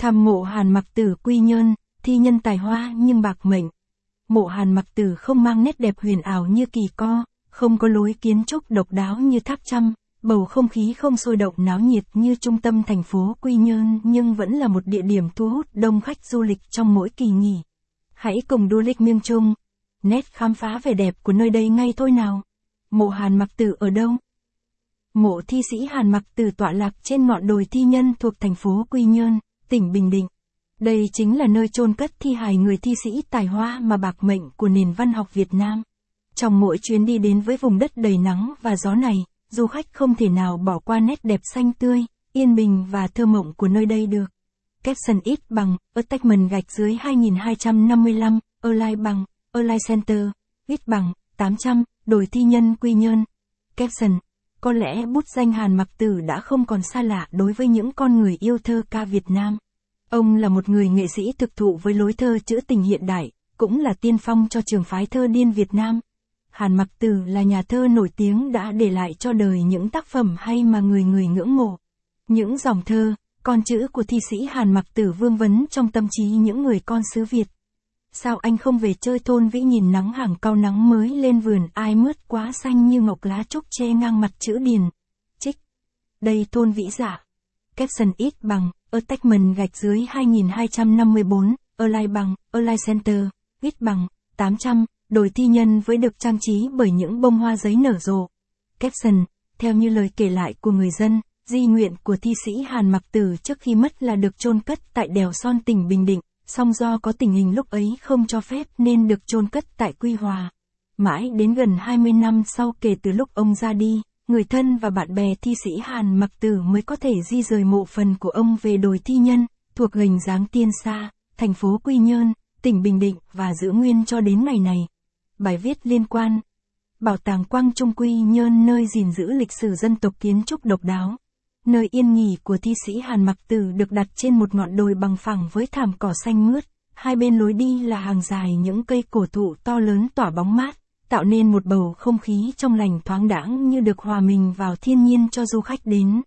tham mộ Hàn Mặc Tử Quy Nhơn, thi nhân tài hoa nhưng bạc mệnh. Mộ Hàn Mặc Tử không mang nét đẹp huyền ảo như kỳ co, không có lối kiến trúc độc đáo như tháp trăm, bầu không khí không sôi động náo nhiệt như trung tâm thành phố Quy Nhơn nhưng vẫn là một địa điểm thu hút đông khách du lịch trong mỗi kỳ nghỉ. Hãy cùng du lịch miêng trung, nét khám phá vẻ đẹp của nơi đây ngay thôi nào. Mộ Hàn Mặc Tử ở đâu? Mộ thi sĩ Hàn Mặc Tử tọa lạc trên ngọn đồi thi nhân thuộc thành phố Quy Nhơn, tỉnh Bình Định. Đây chính là nơi chôn cất thi hài người thi sĩ tài hoa mà bạc mệnh của nền văn học Việt Nam. Trong mỗi chuyến đi đến với vùng đất đầy nắng và gió này, du khách không thể nào bỏ qua nét đẹp xanh tươi, yên bình và thơ mộng của nơi đây được. Capson ít bằng, attachment gạch dưới 2255, online bằng, online Center, ít bằng, 800, đổi thi nhân quy nhơn. Capson, có lẽ bút danh Hàn Mặc Tử đã không còn xa lạ đối với những con người yêu thơ ca Việt Nam. Ông là một người nghệ sĩ thực thụ với lối thơ trữ tình hiện đại, cũng là tiên phong cho trường phái thơ điên Việt Nam. Hàn Mặc Tử là nhà thơ nổi tiếng đã để lại cho đời những tác phẩm hay mà người người ngưỡng mộ. Những dòng thơ, con chữ của thi sĩ Hàn Mặc Tử vương vấn trong tâm trí những người con xứ Việt. Sao anh không về chơi thôn vĩ nhìn nắng hàng cao nắng mới lên vườn ai mướt quá xanh như ngọc lá trúc che ngang mặt chữ điền. Trích. Đây thôn vĩ giả caption ít bằng, attachment gạch dưới 2254, align bằng, align center, ít bằng, 800, đồi thi nhân với được trang trí bởi những bông hoa giấy nở rộ. Caption, theo như lời kể lại của người dân, di nguyện của thi sĩ Hàn Mặc Tử trước khi mất là được chôn cất tại đèo Son tỉnh Bình Định, song do có tình hình lúc ấy không cho phép nên được chôn cất tại Quy Hòa. Mãi đến gần 20 năm sau kể từ lúc ông ra đi, người thân và bạn bè thi sĩ Hàn Mặc Tử mới có thể di rời mộ phần của ông về đồi thi nhân, thuộc hình dáng tiên sa, thành phố Quy Nhơn, tỉnh Bình Định và giữ nguyên cho đến ngày này. Bài viết liên quan Bảo tàng Quang Trung Quy Nhơn nơi gìn giữ lịch sử dân tộc kiến trúc độc đáo. Nơi yên nghỉ của thi sĩ Hàn Mặc Tử được đặt trên một ngọn đồi bằng phẳng với thảm cỏ xanh mướt, hai bên lối đi là hàng dài những cây cổ thụ to lớn tỏa bóng mát, tạo nên một bầu không khí trong lành thoáng đãng như được hòa mình vào thiên nhiên cho du khách đến.